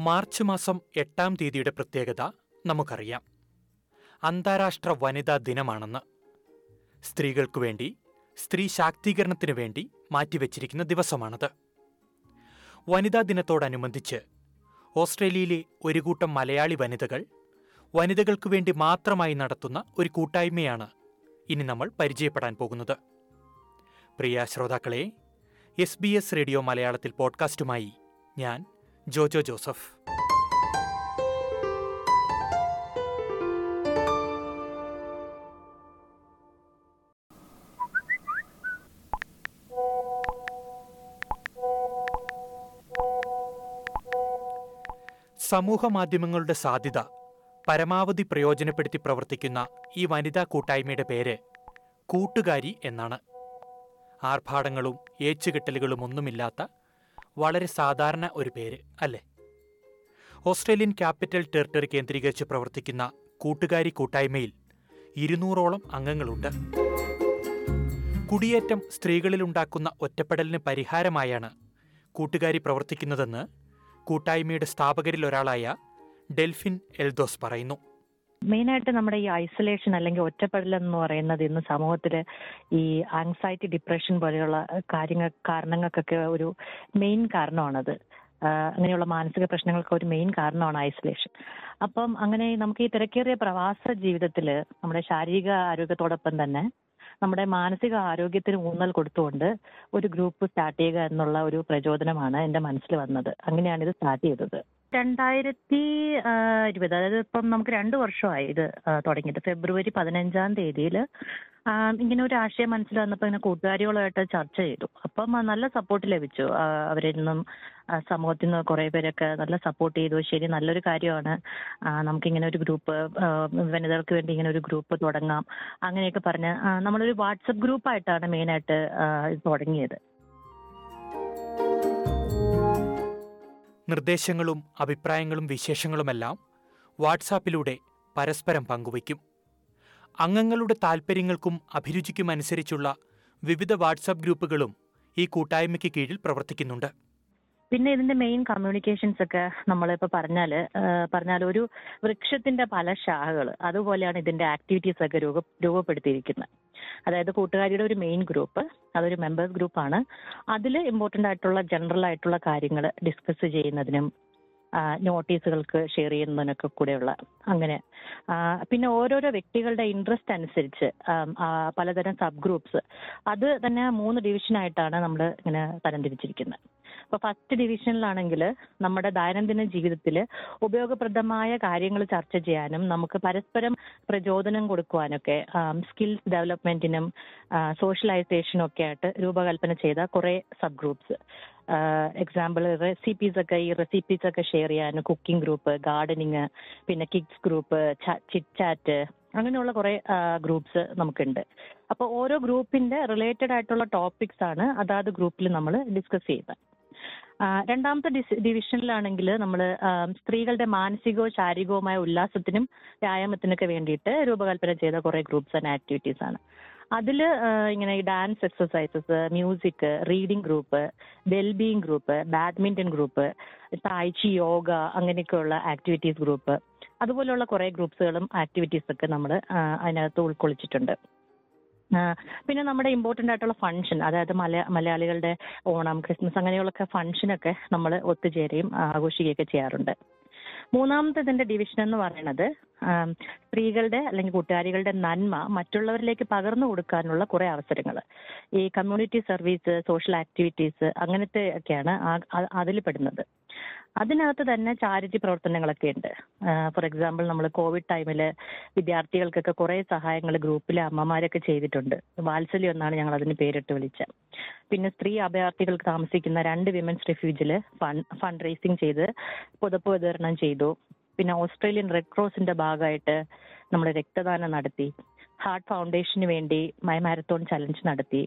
March മാസം എട്ടാം തീയതിയുടെ പ്രത്യേകത നമുക്കറിയാം. അന്താരാഷ്ട്ര വനിതാ ദിനമാണെന്ന്. സ്ത്രീകൾക്കു വേണ്ടി സ്ത്രീ ശാക്തീകരണത്തിനു വേണ്ടി മാറ്റിവെച്ചിരിക്കുന്ന ദിവസമാണത്. വനിതാ ദിനത്തോടനുബന്ധിച്ച് ഓസ്ട്രേലിയയിലെ ഒരു കൂട്ടം മലയാളി വനിതകൾ വനിതകൾക്കു വേണ്ടി മാത്രമായി നടത്തുന്ന ഒരു കൂട്ടായ്മയാണ് ഇനി നമ്മൾ പരിചയപ്പെടാൻ പോകുന്നത്. പ്രിയ ശ്രോതാക്കളെ എസ് ബി എസ് റേഡിയോ മലയാളത്തിൽ പോഡ്കാസ്റ്റുമായി ഞാൻ ജോജോ ജോസഫ്. സമൂഹ മാധ്യമങ്ങളുടെ സാധ്യത പരമാവധി പ്രയോജനപ്പെടുത്തി പ്രവർത്തിക്കുന്ന ഈ വനിതാ കൂട്ടായ്മയുടെ പേര് കൂട്ടുകാരി എന്നാണ്. ആർഭാടങ്ങളും ഏച്ചുകെട്ടലുകളും ഒന്നുമില്ലാത്ത വളരെ സാധാരണ ഒരു പേര് അല്ലേ? ഓസ്ട്രേലിയൻ ക്യാപിറ്റൽ ടെറിട്ടറി കേന്ദ്രീകരിച്ച് പ്രവർത്തിക്കുന്ന കൂട്ടുകാരി കൂട്ടായ്മയിൽ ഇരുന്നൂറോളം അംഗങ്ങളുണ്ട്. കുടിയേറ്റം സ്ത്രീകളിലുണ്ടാക്കുന്ന ഒറ്റപ്പെടലിന് പരിഹാരമായാണ് കൂട്ടുകാരി പ്രവർത്തിക്കുന്നതെന്ന് കൂട്ടായ്മയുടെ സ്ഥാപകരിൽ ഒരാളായ ഡെൽഫിൻ എൽദോസ് പറയുന്നു. മെയിനായിട്ട് നമ്മുടെ ഈ ഐസൊലേഷൻ അല്ലെങ്കിൽ ഒറ്റപ്പെടൽ എന്ന് പറയുന്നത് ഇന്ന് സമൂഹത്തിൽ ഈ ആങ്സൈറ്റി ഡിപ്രഷൻ പോലെയുള്ള കാര്യങ്ങൾ കാരണങ്ങൾക്കൊക്കെ ഒരു മെയിൻ കാരണമാണത്. അങ്ങനെയുള്ള മാനസിക പ്രശ്നങ്ങൾക്ക് ഒരു മെയിൻ കാരണമാണ് ഐസൊലേഷൻ. അപ്പം അങ്ങനെ നമുക്ക് ഈ തിരക്കേറിയ പ്രവാസ ജീവിതത്തിൽ നമ്മുടെ ശാരീരിക ആരോഗ്യത്തോടൊപ്പം തന്നെ നമ്മുടെ മാനസിക ആരോഗ്യത്തിന് ഊന്നൽ കൊടുത്തുകൊണ്ട് ഒരു ഗ്രൂപ്പ് സ്റ്റാർട്ട് ചെയ്യുക എന്നുള്ള ഒരു പ്രചോദനമാണ് എന്റെ മനസ്സിൽ വന്നത്. അങ്ങനെയാണ് ഇത് സ്റ്റാർട്ട് ചെയ്തത്. രണ്ടായിരത്തി ഇരുപത്. അതായത് ഇപ്പം നമുക്ക് രണ്ട് വർഷമായി ഇത് തുടങ്ങിയത് ഫെബ്രുവരി പതിനഞ്ചാം തീയതിയിൽ ഇങ്ങനെ ഒരു ആശയം മനസ്സിൽ വന്നപ്പോൾ ഇങ്ങനെ കൂട്ടുകാരികളുമായിട്ട് ചർച്ച ചെയ്തു. അപ്പം നല്ല സപ്പോർട്ട് ലഭിച്ചു. അവരിൽ നിന്നും സമൂഹത്തിൽ നിന്ന് കുറെ പേരൊക്കെ നല്ല സപ്പോർട്ട് ചെയ്തു. ശരി നല്ലൊരു കാര്യമാണ്. നമുക്ക് നമുക്കിങ്ങനെ ഒരു ഗ്രൂപ്പ് വനിതകൾക്ക് വേണ്ടി ഇങ്ങനെ ഒരു ഗ്രൂപ്പ് തുടങ്ങാം. അങ്ങനെയൊക്കെ പറഞ്ഞ് നമ്മളൊരു വാട്സപ്പ് ഗ്രൂപ്പായിട്ടാണ് മെയിനായിട്ട് തുടങ്ങിയത്. നിർദ്ദേശങ്ങളും അഭിപ്രായങ്ങളും വിശേഷങ്ങളുമെല്ലാം വാട്സാപ്പിലൂടെ പരസ്പരം പങ്കുവയ്ക്കും. അംഗങ്ങളുടെ താൽപ്പര്യങ്ങൾക്കും അഭിരുചിക്കും അനുസരിച്ചുള്ള വിവിധ വാട്സാപ്പ് ഗ്രൂപ്പുകളും ഈ കൂട്ടായ്മയ്ക്ക് കീഴിൽ പ്രവർത്തിക്കുന്നുണ്ട്. പിന്നെ ഇതിന്റെ മെയിൻ കമ്മ്യൂണിക്കേഷൻസ് ഒക്കെ നമ്മളിപ്പോ പറഞ്ഞാൽ പറഞ്ഞാൽ ഒരു വൃക്ഷത്തിന്റെ പല ശാഖകൾ അതുപോലെയാണ് ഇതിന്റെ ആക്ടിവിറ്റീസ് ഒക്കെ രൂപ രൂപപ്പെടുത്തിയിരിക്കുന്നത്. അതായത് കൂട്ടുകാരിയുടെ ഒരു മെയിൻ ഗ്രൂപ്പ് അതൊരു മെമ്പേഴ്സ് ആണ്. അതിൽ ഇമ്പോർട്ടന്റ് ആയിട്ടുള്ള ജനറൽ ആയിട്ടുള്ള കാര്യങ്ങൾ ഡിസ്കസ് ചെയ്യുന്നതിനും നോട്ടീസുകൾക്ക് ഷെയർ ചെയ്യുന്നതിനൊക്കെ കൂടെയുള്ള അങ്ങനെ. പിന്നെ ഓരോരോ വ്യക്തികളുടെ ഇൻട്രസ്റ്റ് അനുസരിച്ച് പലതരം സബ് ഗ്രൂപ്പ്സ് അത് തന്നെ മൂന്ന് ഡിവിഷനായിട്ടാണ് നമ്മൾ ഇങ്ങനെ തരംതിരിച്ചിരിക്കുന്നത് ഇപ്പൊ ഫസ്റ്റ് ഡിവിഷനിലാണെങ്കിൽ നമ്മുടെ ദൈനംദിന ജീവിതത്തിൽ ഉപയോഗപ്രദമായ കാര്യങ്ങൾ ചർച്ച ചെയ്യാനും നമുക്ക് പരസ്പരം പ്രചോദനം കൊടുക്കുവാനൊക്കെ സ്കിൽസ് ഡെവലപ്മെന്റിനും സോഷ്യലൈസേഷനും ഒക്കെ ആയിട്ട് രൂപകൽപ്പന ചെയ്ത കുറെ സബ് ഗ്രൂപ്പ്സ് എക്സാമ്പിൾ റെസിപ്പീസ് ഒക്കെ ഈ റെസിപ്പീസ് ഒക്കെ ഷെയർ ചെയ്യാൻ കുക്കിംഗ് ഗ്രൂപ്പ് ഗാർഡനിങ് പിന്നെ കിഡ്സ് ഗ്രൂപ്പ് ചിറ്റ് ചാറ്റ് അങ്ങനെയുള്ള കുറെ ഗ്രൂപ്പ്സ് നമുക്കുണ്ട്. അപ്പോൾ ഓരോ ഗ്രൂപ്പിന്റെ റിലേറ്റഡ് ആയിട്ടുള്ള ടോപ്പിക്സ് ആണ് അതാത് ഗ്രൂപ്പിൽ നമ്മൾ ഡിസ്കസ് ചെയ്യുന്നത്. രണ്ടാമത്തെ ഡിവിഷനിലാണെങ്കിൽ നമ്മൾ സ്ത്രീകളുടെ മാനസികവും ശാരീരികവുമായ ഉല്ലാസത്തിനും വ്യായാമത്തിനൊക്കെ വേണ്ടിയിട്ട് രൂപകൽപ്പന ചെയ്ത കുറേ ഗ്രൂപ്പ്സ് ആൻഡ് ആക്ടിവിറ്റീസ് ആണ്. അതിൽ ഇങ്ങനെ dance exercises music reading group wellbeing group badminton group tai chi yoga അങ്ങനെയൊക്കെയുള്ള ആക്ടിവിറ്റീസ് ഗ്രൂപ്പ്. അതുപോലെയുള്ള കുറേ ഗ്രൂപ്പ്സുകളും ആക്ടിവിറ്റീസൊക്കെ നമ്മൾ അതിനകത്ത് ഉൾക്കൊള്ളിച്ചിട്ടുണ്ട്. പിന്നെ നമ്മുടെ ഇമ്പോർട്ടന്റ് ആയിട്ടുള്ള ഫംഗ്ഷൻ അതായത് മലയാ മലയാളികളുടെ ഓണം ക്രിസ്മസ് അങ്ങനെയുള്ള ഫംഗ്ഷനൊക്കെ നമ്മൾ ഒത്തുചേരുകയും ആഘോഷിക്കുകയൊക്കെ ചെയ്യാറുണ്ട്. മൂന്നാമത്തെ ഇതിന്റെ ഡിവിഷൻ എന്ന് പറയുന്നത് സ്ത്രീകളുടെ അല്ലെങ്കിൽ കൂട്ടുകാരികളുടെ നന്മ മറ്റുള്ളവരിലേക്ക് പകർന്നു കൊടുക്കാനുള്ള കുറെ അവസരങ്ങൾ. ഈ കമ്മ്യൂണിറ്റി സർവീസ് സോഷ്യൽ ആക്ടിവിറ്റീസ് അങ്ങനത്തെ ഒക്കെയാണ് അതിൽ പെടുന്നത് അതിനകത്ത് തന്നെ ചാരിറ്റി പ്രവർത്തനങ്ങളൊക്കെ ഉണ്ട്. ഫോർ എക്സാമ്പിൾ നമ്മൾ കോവിഡ് ടൈമിൽ വിദ്യാർത്ഥികൾക്കൊക്കെ കുറെ സഹായങ്ങൾ ഗ്രൂപ്പിലെ അമ്മമാരൊക്കെ ചെയ്തിട്ടുണ്ട്. വാത്സല്യം എന്നാണ് ഞങ്ങൾ അതിന് പേരിട്ട് വിളിച്ചത്. പിന്നെ സ്ത്രീ അഭയാർത്ഥികൾക്ക് താമസിക്കുന്ന രണ്ട് വിമൻസ് റിഫ്യൂജിൽ ഫണ്ട് റേസിംഗ് ചെയ്ത് പുതപ്പ് വിതരണം ചെയ്തു. പിന്നെ ഓസ്ട്രേലിയൻ റെഡ് ക്രോസിന്റെ ഭാഗമായിട്ട് നമ്മൾ രക്തദാനം നടത്തി. ഹാർട്ട് ഫൗണ്ടേഷന് വേണ്ടി മൈ മാരത്തോൺ ചലഞ്ച് നടത്തി.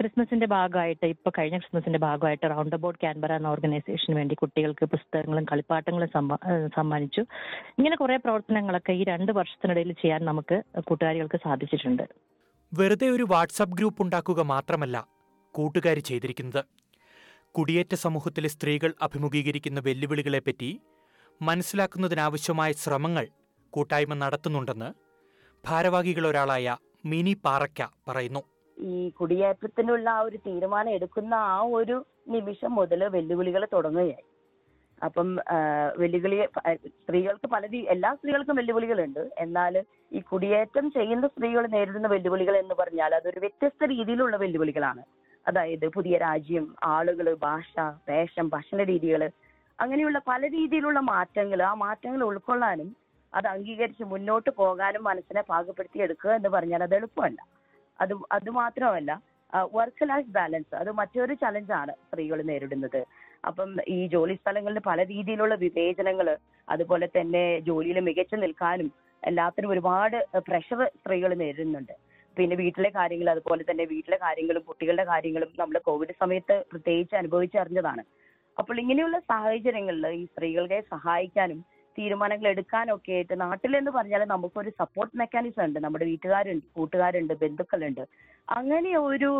ക്രിസ്മസിന്റെ ഭാഗമായിട്ട് ഇപ്പൊ കഴിഞ്ഞ ക്രിസ്മസിന്റെ ഭാഗമായിട്ട് റൗണ്ട് അബൌട്ട് ക്യാൻബറ എന്ന ഓർഗനൈസേഷന് വേണ്ടി കുട്ടികൾക്ക് പുസ്തകങ്ങളും കളിപ്പാട്ടങ്ങളും സമ്മ- സമ്മാനിച്ചു. ഇങ്ങനെ കുറെ പ്രവർത്തനങ്ങളൊക്കെ ഈ രണ്ട് വർഷത്തിനിടയിൽ ചെയ്യാൻ നമുക്ക് കൂട്ടുകാരികൾക്ക് സാധിച്ചിട്ടുണ്ട്. വെറുതെ ഒരു വാട്സാപ്പ് ഗ്രൂപ്പ് ഉണ്ടാക്കുക മാത്രമല്ല കൂട്ടുകാർ ചെയ്തിരിക്കുന്നത്. കുടിയേറ്റ സമൂഹത്തിലെ സ്ത്രീകൾ അഭിമുഖീകരിക്കുന്ന വെല്ലുവിളികളെപ്പറ്റി മനസ്സിലാക്കുന്നതിനാവശ്യമായ ശ്രമങ്ങൾ കൂട്ടായ്മ നടത്തുന്നുണ്ടെന്ന് ഭാരവാഹികളൊരാളായ മിനി പാറയ്ക്ക പറയുന്നു. ഈ കുടിയേറ്റത്തിനുള്ള ആ ഒരു തീരുമാനം എടുക്കുന്ന ആ ഒരു നിമിഷം മുതൽ വെല്ലുവിളികൾ തുടങ്ങുകയായി. അപ്പം വെല്ലുവിളി സ്ത്രീകൾക്ക് പല എല്ലാ സ്ത്രീകൾക്കും വെല്ലുവിളികളുണ്ട്. എന്നാൽ ഈ കുടിയേറ്റം ചെയ്യുന്ന സ്ത്രീകൾ നേരിടുന്ന വെല്ലുവിളികൾ എന്ന് പറഞ്ഞാൽ അതൊരു വ്യത്യസ്ത രീതിയിലുള്ള വെല്ലുവിളികളാണ്. അതായത് പുതിയ രാജ്യം ആളുകൾ ഭാഷ വേഷം ഭക്ഷണ രീതികൾ അങ്ങനെയുള്ള പല രീതിയിലുള്ള മാറ്റങ്ങൾ ആ മാറ്റങ്ങൾ ഉൾക്കൊള്ളാനും അത് അംഗീകരിച്ച് മുന്നോട്ട് പോകാനും മനസ്സിനെ പാകപ്പെടുത്തി എടുക്കുക എന്ന് പറഞ്ഞാൽ അത് എളുപ്പമല്ല. അത് അത് മാത്രമല്ല വർക്ക് ലൈഫ് ബാലൻസ് അത് മറ്റൊരു ചലഞ്ചാണ് സ്ത്രീകൾ നേരിടുന്നത്. അപ്പം ഈ ജോലി സ്ഥലങ്ങളിൽ പല രീതിയിലുള്ള വിവേചനങ്ങൾ അതുപോലെ തന്നെ ജോലിയിൽ മികച്ചു നിൽക്കാനും എല്ലാത്തിനും ഒരുപാട് പ്രഷർ സ്ത്രീകൾ നേരിടുന്നുണ്ട്. പിന്നെ വീട്ടിലെ കാര്യങ്ങൾ അതുപോലെ തന്നെ വീട്ടിലെ കാര്യങ്ങളും കുട്ടികളുടെ കാര്യങ്ങളും നമ്മൾ കോവിഡ് സമയത്ത് പ്രത്യേകിച്ച് അനുഭവിച്ചറിഞ്ഞതാണ്. അപ്പോൾ ഇങ്ങനെയുള്ള സാഹചര്യങ്ങളിൽ ഈ സ്ത്രീകളെ സഹായിക്കാനും തീരുമാനങ്ങൾ എടുക്കാനൊക്കെ ആയിട്ട് നാട്ടിലെന്ന് പറഞ്ഞാൽ നമുക്കൊരു സപ്പോർട്ട് മെക്കാനിസം ഉണ്ട്. നമ്മുടെ വീട്ടുകാരുണ്ട് കൂട്ടുകാരുണ്ട് ബന്ധുക്കളുണ്ട്. അങ്ങനെ ഒരു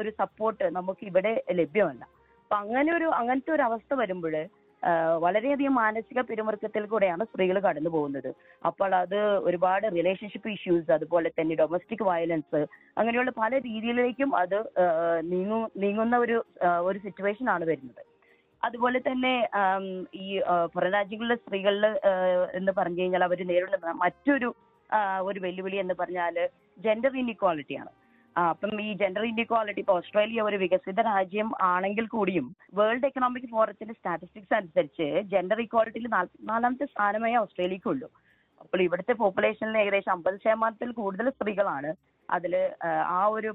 ഒരു സപ്പോർട്ട് നമുക്ക് ഇവിടെ ലഭ്യമല്ല. അപ്പൊ അങ്ങനെ ഒരു അങ്ങനത്തെ ഒരു അവസ്ഥ വരുമ്പോൾ വളരെയധികം മാനസിക പിരിമുറുക്കത്തിൽ കൂടെയാണ് സ്ത്രീകൾ കടന്നു പോകുന്നത്. അപ്പോൾ അത് ഒരുപാട് റിലേഷൻഷിപ്പ് ഇഷ്യൂസ് അതുപോലെ തന്നെ ഡൊമസ്റ്റിക് വയലൻസ് അങ്ങനെയുള്ള പല രീതിയിലേക്കും അത് നീങ്ങു നീങ്ങുന്ന ഒരു ഒരു സിറ്റുവേഷൻ ആണ് വരുന്നത്. അതുപോലെ തന്നെ ഈ പുറം രാജ്യങ്ങളിലെ സ്ത്രീകളിൽ എന്ന് പറഞ്ഞു കഴിഞ്ഞാൽ അവർ നേരിടുന്ന മറ്റൊരു ഒരു വെല്ലുവിളി എന്ന് പറഞ്ഞാൽ ജെൻഡർ ഇൻഇക്വാളിറ്റിയാണ് അപ്പം ഈ ജെൻഡർ ഇൻഇക്വാളിറ്റി ഇപ്പൊ ഓസ്ട്രേലിയ ഒരു വികസിത രാജ്യം ആണെങ്കിൽ കൂടിയും വേൾഡ് എക്കണോമിക് ഫോറത്തിന്റെ സ്റ്റാറ്റിസ്റ്റിക്സ് അനുസരിച്ച് ജെൻഡർ ഇക്വാളിറ്റിയിൽ നാൽപ്പത്തിനാലാമത്തെ സ്ഥാനമേ ഓസ്ട്രേലിയക്കുള്ളൂ അപ്പോൾ ഇവിടുത്തെ പോപ്പുലേഷനിൽ ഏകദേശം അമ്പത് ശതമാനത്തിൽ കൂടുതൽ സ്ത്രീകളാണ്. അതിൽ ആ ഒരു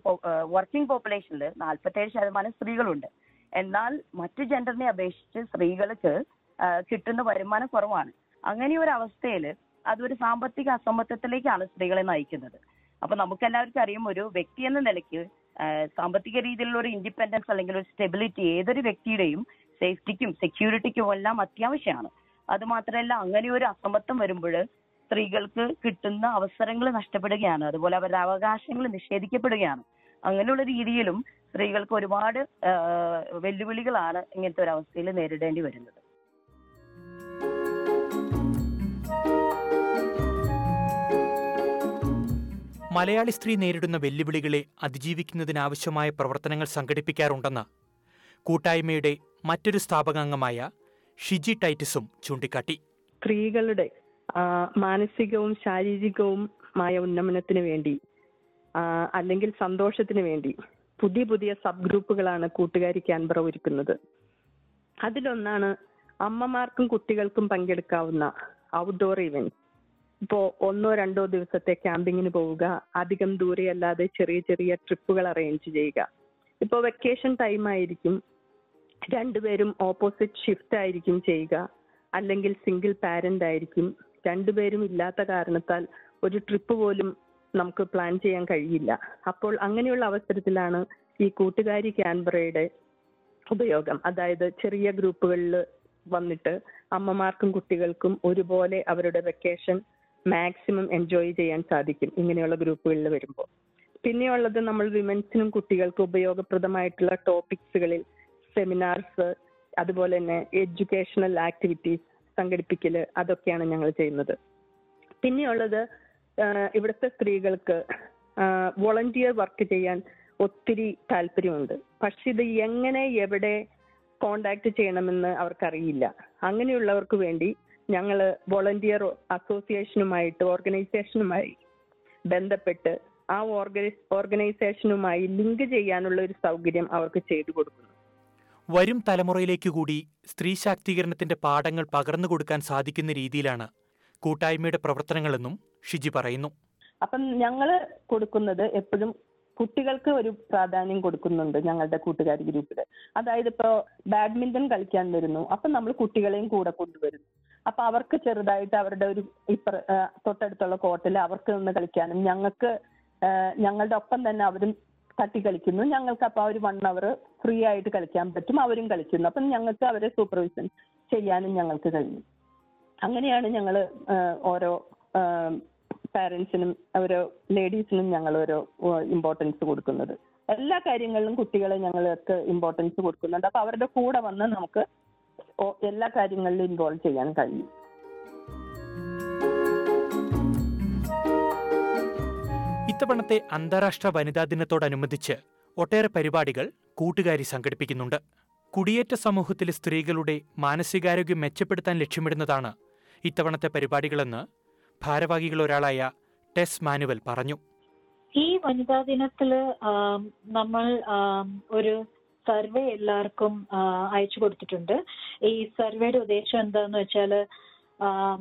വർക്കിംഗ് പോപ്പുലേഷനിൽ നാൽപ്പത്തേഴ് ശതമാനം സ്ത്രീകളുണ്ട്. എന്നാൽ മറ്റു ജെൻഡറിനെ അപേക്ഷിച്ച് സ്ത്രീകൾക്ക് കിട്ടുന്ന വരുമാനം കുറവാണ്. അങ്ങനെ ഒരു അവസ്ഥയിൽ അതൊരു സാമ്പത്തിക അസമത്വത്തിലേക്കാണ് സ്ത്രീകളെ നയിക്കുന്നത്. അപ്പൊ നമുക്ക് എല്ലാവർക്കും അറിയാം ഒരു വ്യക്തി എന്ന നിലയ്ക്ക് സാമ്പത്തിക രീതിയിലുള്ള ഒരു ഇൻഡിപെൻഡൻസ് അല്ലെങ്കിൽ ഒരു സ്റ്റെബിലിറ്റി ഏതൊരു വ്യക്തിയുടെയും സേഫ്റ്റിക്കും സെക്യൂരിറ്റിക്കും എല്ലാം അത്യാവശ്യമാണ്. അത് മാത്രമല്ല അങ്ങനെ ഒരു അസമത്വം വരുമ്പോൾ സ്ത്രീകൾക്ക് കിട്ടുന്ന അവസരങ്ങൾ നഷ്ടപ്പെടുകയാണ്. അതുപോലെ അവരുടെ അവകാശങ്ങൾ നിഷേധിക്കപ്പെടുകയാണ്. അങ്ങനെയുള്ള രീതിയിലും സ്ത്രീകൾക്ക് ഒരുപാട് വെല്ലുവിളികളാണ് ഇങ്ങനത്തെ ഒരു അവസ്ഥയിൽ നേരിടേണ്ടി വരുന്നത്. മലയാളി സ്ത്രീ നേരിടുന്ന വെല്ലുവിളികളെ അതിജീവിക്കുന്നതിനാവശ്യമായ പ്രവർത്തനങ്ങൾ സംഘടിപ്പിക്കാറുണ്ടെന്ന് കൂട്ടായ്മയുടെ മറ്റൊരു സ്ഥാപകാംഗമായ ഷിജി ടൈറ്റിസും ചൂണ്ടിക്കാട്ടി. സ്ത്രീകളുടെ മാനസികവും ശാരീരികവുമായ ഉന്നമനത്തിന് വേണ്ടി അല്ലെങ്കിൽ സന്തോഷത്തിന് വേണ്ടി പുതിയ പുതിയ സബ് ഗ്രൂപ്പുകളാണ് കൂട്ടുകാരി ക്യാൻബറ ഒരുക്കുന്നത്. അതിലൊന്നാണ് അമ്മമാർക്കും കുട്ടികൾക്കും പങ്കെടുക്കാവുന്ന ഔട്ട്ഡോർ ഇവന്റ് ഇപ്പോ ഒന്നോ രണ്ടോ ദിവസത്തെ ക്യാമ്പിങ്ങിന് പോവുക അധികം ദൂരെയല്ലാതെ ചെറിയ ചെറിയ ട്രിപ്പുകൾ അറേഞ്ച് ചെയ്യുക. ഇപ്പോ വെക്കേഷൻ ടൈം ആയിരിക്കും. രണ്ടുപേരും ഓപ്പോസിറ്റ് ഷിഫ്റ്റ് ആയിരിക്കും ചെയ്യുക. അല്ലെങ്കിൽ സിംഗിൾ പാരന്റ് ആയിരിക്കും. രണ്ടുപേരും ഇല്ലാത്ത കാരണത്താൽ ഒരു ട്രിപ്പ് പോലും നമുക്ക് പ്ലാൻ ചെയ്യാൻ കഴിയില്ല. അപ്പോൾ അങ്ങനെയുള്ള അവസരത്തിലാണ് ഈ കൂട്ടുകാരി ക്യാൻബറയുടെ ഉപയോഗം. അതായത് ചെറിയ ഗ്രൂപ്പുകളിൽ വന്നിട്ട് അമ്മമാർക്കും കുട്ടികൾക്കും ഒരുപോലെ അവരുടെ വെക്കേഷൻ മാക്സിമം എൻജോയ് ചെയ്യാൻ സാധിക്കും ഇങ്ങനെയുള്ള ഗ്രൂപ്പുകളിൽ വരുമ്പോൾ. പിന്നെയുള്ളത് നമ്മൾ വിമൻസിനും കുട്ടികൾക്കും ഉപയോഗപ്രദമായിട്ടുള്ള ടോപ്പിക്സുകളിൽ സെമിനാർസ് അതുപോലെ തന്നെ എഡ്യൂക്കേഷണൽ ആക്ടിവിറ്റീസ് സംഘടിപ്പിക്കൽ അതൊക്കെയാണ് ഞങ്ങൾ ചെയ്യുന്നത്. പിന്നെയുള്ളത് ഇവിടുത്തെ സ്ത്രീകൾക്ക് വോളണ്ടിയർ വർക്ക് ചെയ്യാൻ ഒത്തിരി താല്പര്യമുണ്ട്. പക്ഷെ ഇത് എങ്ങനെ എവിടെ കോണ്ടാക്ട് ചെയ്യണമെന്ന് അവർക്കറിയില്ല. അങ്ങനെയുള്ളവർക്ക് വേണ്ടി ഞങ്ങൾ വോളണ്ടിയർ അസോസിയേഷനുമായിട്ട് ഓർഗനൈസേഷനുമായി ബന്ധപ്പെട്ട് ആ ഓർഗനൈ ഓർഗനൈസേഷനുമായി ലിങ്ക് ചെയ്യാനുള്ള ഒരു സൗകര്യം അവർക്ക് ചെയ്തു കൊടുക്കുന്നു. വരും തലമുറയിലേക്ക് കൂടി സ്ത്രീ ശാക്തീകരണത്തിന്റെ പാഠങ്ങൾ പകർന്നു കൊടുക്കാൻ സാധിക്കുന്ന രീതിയിലാണ് കൂട്ടായ്മയുടെ പ്രവർത്തനങ്ങളെന്നും ഷിജി പറയുന്നു. അപ്പം ഞങ്ങൾ കൊടുക്കുന്നത് എപ്പോഴും കുട്ടികൾക്ക് ഒരു പ്രാധാന്യം കൊടുക്കുന്നുണ്ട് ഞങ്ങളുടെ കൂട്ടുകാരി ഗ്രൂപ്പിൽ അതായത് ഇപ്പോ ബാഡ്മിന്റൺ കളിക്കാൻ വരുന്നു. അപ്പം നമ്മൾ കുട്ടികളെയും കൂടെ കൊണ്ടുവരുന്നു. അപ്പൊ അവർക്ക് ചെറുതായിട്ട് അവരുടെ ഒരു ഇപ്പറ തൊട്ടടുത്തുള്ള കോർട്ടിൽ അവർക്ക് നിന്ന് കളിക്കാനും ഞങ്ങൾക്ക് ആ, ഞങ്ങളുടെ ഒപ്പം തന്നെ അവരും തട്ടി കളിക്കുന്നു. ഞങ്ങൾക്ക് അപ്പൊ ഒരു വൺ അവർ ഫ്രീ ആയിട്ട് കളിക്കാൻ പറ്റും. അവരും കളിക്കുന്നു. അപ്പം ഞങ്ങൾക്ക് അവരെ സൂപ്പർവിഷൻ ചെയ്യാനും ഞങ്ങൾക്ക് കഴിയും അങ്ങനെയാണ് ഞങ്ങൾ ഓരോ പാരന്റ്സിനും ഓരോ ലേഡീസിനും ഞങ്ങൾ ഓരോ ഇമ്പോർട്ടൻസ് കൊടുക്കുന്നത്. എല്ലാ കാര്യങ്ങളിലും കുട്ടികളെ ഞങ്ങൾക്ക് ഇമ്പോർട്ടൻസ് കൊടുക്കുന്നുണ്ട്. അപ്പൊ അവരുടെ കൂടെ വന്ന് നമുക്ക് എല്ലാ കാര്യങ്ങളിലും ഇൻവോൾവ് ചെയ്യാൻ കഴിയും. ഇത്തവണത്തെ അന്താരാഷ്ട്ര വനിതാ ദിനത്തോടനുബന്ധിച്ച് ഒട്ടേറെ പരിപാടികൾ കൂട്ടുകാരി സംഘടിപ്പിക്കുന്നുണ്ട്. കുടിയേറ്റ സമൂഹത്തിലെ സ്ത്രീകളുടെ മാനസികാരോഗ്യം മെച്ചപ്പെടുത്താൻ ലക്ഷ്യമിടുന്നതാണ് ഇത്തവണത്തെ പരിപാടികളെന്ന് ഭാരവാഹികളൊരാളായ ടെസ് മാനുവൽ പറഞ്ഞു. ഈ വനിതാ ദിനത്തിൽ നമ്മൾ ഒരു സർവേ എല്ലാവർക്കും അയച്ചു കൊടുത്തിട്ടുണ്ട്. ഈ സർവേയുടെ ഉദ്ദേശം എന്താന്ന് വെച്ചാൽ ആം,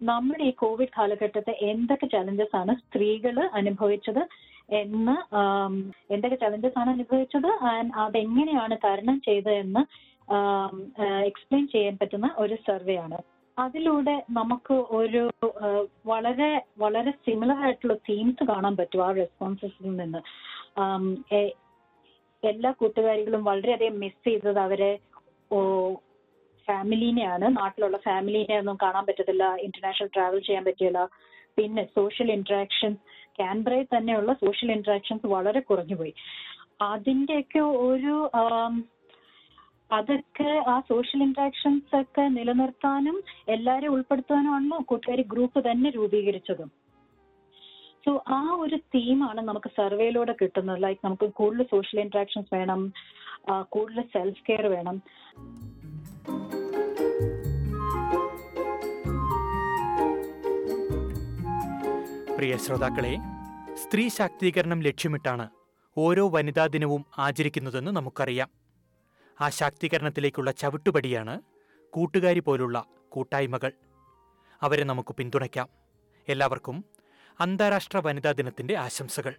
നമ്മുടെ ഈ കോവിഡ് കാലഘട്ടത്തെ എന്തൊക്കെ ചലഞ്ചസ് ആണ് സ്ത്രീകൾ അനുഭവിച്ചത് എന്ന് എന്തൊക്കെ ചലഞ്ചസ് ആണ് അനുഭവിച്ചത് ആൻഡ് അതെങ്ങനെയാണ് തരണം ചെയ്തതെന്ന് എക്സ്പ്ലെയിൻ ചെയ്യാൻ പറ്റുന്ന ഒരു സർവേ ആണ്. അതിലൂടെ നമുക്ക് ഒരു വളരെ വളരെ സിമിലർ ആയിട്ടുള്ള തീംസ് കാണാൻ പറ്റും ആ റെസ്പോൺസസിൽ നിന്ന്. എല്ലാ കൂട്ടുകാരികളും വളരെയധികം മിസ് ചെയ്തത് അവരെ ഫാമിലീനെയാണ് നാട്ടിലുള്ള ഫാമിലീനെ ഒന്നും കാണാൻ പറ്റത്തില്ല ഇന്റർനാഷണൽ ട്രാവൽ ചെയ്യാൻ പറ്റില്ല പിന്നെ സോഷ്യൽ ഇന്ററാക്ഷൻസ് ക്യാൻബ്രയിൽ തന്നെയുള്ള സോഷ്യൽ ഇന്ററാക്ഷൻസ് വളരെ കുറഞ്ഞുപോയി. അതിന്റെയൊക്കെ ഒരു അതൊക്കെ ആ സോഷ്യൽ ഇന്ററാക്ഷൻസ് ഒക്കെ നിലനിർത്താനും എല്ലാവരെയും ഉൾപ്പെടുത്താനുമാണ് കൂട്ടുകാരി ഗ്രൂപ്പ് തന്നെ രൂപീകരിച്ചതും. സോ ആ ഒരു തീമാണ് നമുക്ക് സർവേയിലൂടെ കിട്ടുന്നത്. ലൈക്ക് നമുക്ക് കൂടുതൽ സോഷ്യൽ ഇന്ററാക്ഷൻസ് വേണം കൂടുതൽ സെൽഫ് കെയർ വേണം. പ്രിയ ശ്രോതാക്കളെ സ്ത്രീ ശാക്തീകരണം ലക്ഷ്യമിട്ടാണ് ഓരോ വനിതാ ദിനവും ആചരിക്കുന്നതെന്ന് നമുക്കറിയാം. ആ ശാക്തീകരണത്തിലേക്കുള്ള ചവിട്ടുപടിയാണ് കൂട്ടുകാരി പോലുള്ള കൂട്ടായ്മകൾ. അവരെ നമുക്ക് പിന്തുണയ്ക്കാം. എല്ലാവർക്കും അന്താരാഷ്ട്ര വനിതാ ദിനത്തിന്റെ ആശംസകൾ.